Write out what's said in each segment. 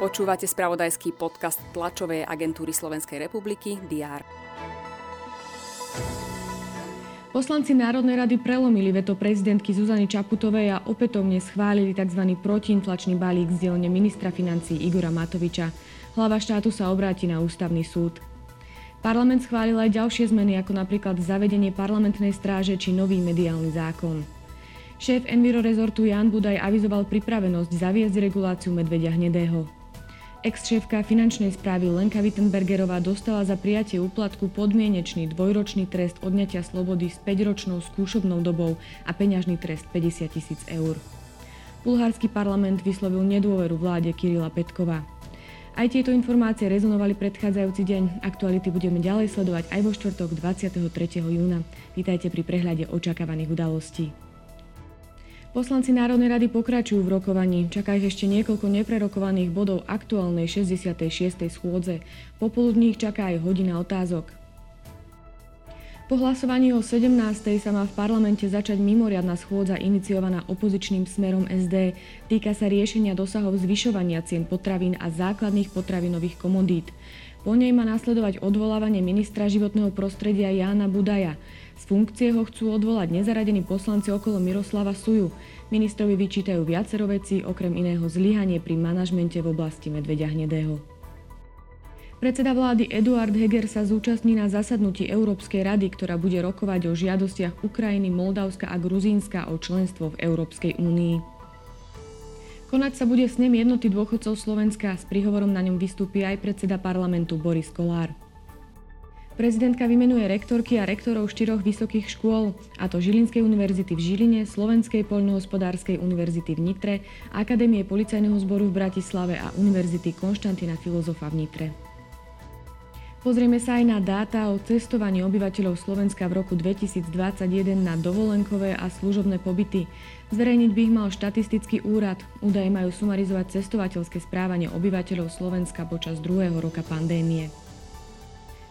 Počúvate spravodajský podcast tlačovej agentúry Slovenskej republiky DR. Poslanci Národnej rady prelomili veto prezidentky Zuzany Čaputovej a opätovne schválili tzv. protiinflačný balík z dielne ministra financí Igora Matoviča. Hlava štátu sa obráti na ústavný súd. Parlament schválil aj ďalšie zmeny, ako napríklad zavedenie parlamentnej stráže či nový mediálny zákon. Šéf Enviro rezortu Jan Budaj avizoval pripravenosť zaviesť reguláciu medvedia hnedého. Ex-šéfka finančnej správy Lenka Wittenbergerová dostala za prijatie úplatku podmienečný dvojročný trest odňatia slobody s 5-ročnou skúšobnou dobou a peňažný trest 50 tisíc eur. Bulharský parlament vyslovil nedôveru vláde Kirila Petkova. Aj tieto informácie rezonovali predchádzajúci deň. Aktuality budeme ďalej sledovať aj vo štvrtok 23. júna. Vítajte pri prehľade očakávaných udalostí. Poslanci Národnej rady pokračujú v rokovaní. Čaká ich ešte niekoľko neprerokovaných bodov aktuálnej 66. schôdze. Popoludní ich čaká aj hodina otázok. Po hlasovaní o 17. sa má v parlamente začať mimoriadna schôdza iniciovaná opozičným smerom SD. Týka sa riešenia dosahov zvyšovania cien potravín a základných potravinových komodít. Po nej má nasledovať odvolávanie ministra životného prostredia Jána Budaja. Z funkcie ho chcú odvolať nezaradení poslanci okolo Miroslava Suju. Ministrovi vyčítajú viacero vecí, okrem iného zlyhanie pri manažmente v oblasti medvedia hnedého. Predseda vlády Eduard Heger sa zúčastní na zasadnutí Európskej rady, ktorá bude rokovať o žiadostiach Ukrajiny, Moldavska a Gruzínska o členstvo v Európskej únii. Konať sa bude snem jednoty dôchodcov Slovenska. S príhovorom na ňom vystúpi aj predseda parlamentu Boris Kolár. Prezidentka vymenuje rektorky a rektorov štyroch vysokých škôl, a to Žilinskej univerzity v Žiline, Slovenskej poľnohospodárskej univerzity v Nitre, Akadémie policajného zboru v Bratislave a Univerzity Konštantina Filozofa v Nitre. Pozrieme sa aj na dáta o cestovaní obyvateľov Slovenska v roku 2021 na dovolenkové a služobné pobyty. Zverejniť by ich mal štatistický úrad. Údaje majú sumarizovať cestovateľské správanie obyvateľov Slovenska počas druhého roka pandémie.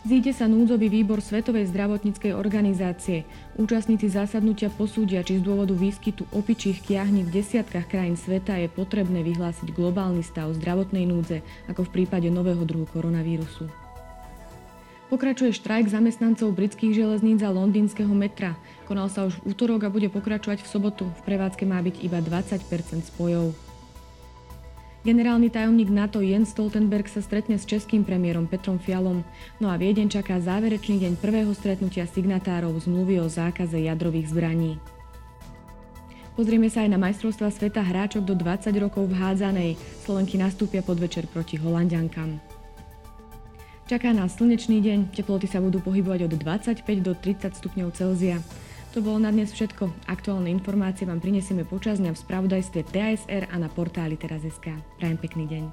Zíde sa núdzový výbor Svetovej zdravotníckej organizácie. Účastníci zásadnutia posúdia, či z dôvodu výskytu opičích kiahní v desiatkách krajín sveta je potrebné vyhlásiť globálny stav zdravotnej núdze, ako v prípade nového druhu koronavírusu. Pokračuje štrajk zamestnancov britských železníc a londýnskeho metra. Konal sa už v útorok a bude pokračovať v sobotu. V prevádzke má byť iba 20% spojov. Generálny tajomník NATO Jens Stoltenberg sa stretne s českým premiérom Petrom Fialom. No a Viedeň čaká záverečný deň prvého stretnutia signatárov zmluvy o zákaze jadrových zbraní. Pozrieme sa aj na majstrovstva sveta hráčok do 20 rokov v hádzanej. Slovenky nastúpia podvečer proti Holandiankam. Čaká nás slnečný deň, teploty sa budú pohybovať od 25 do 30 stupňov Celzia. To bolo na dnes všetko. Aktuálne informácie vám prinesieme počas dňa v spravodajstve TASR a na portáli teraz.sk. Prajem pekný deň.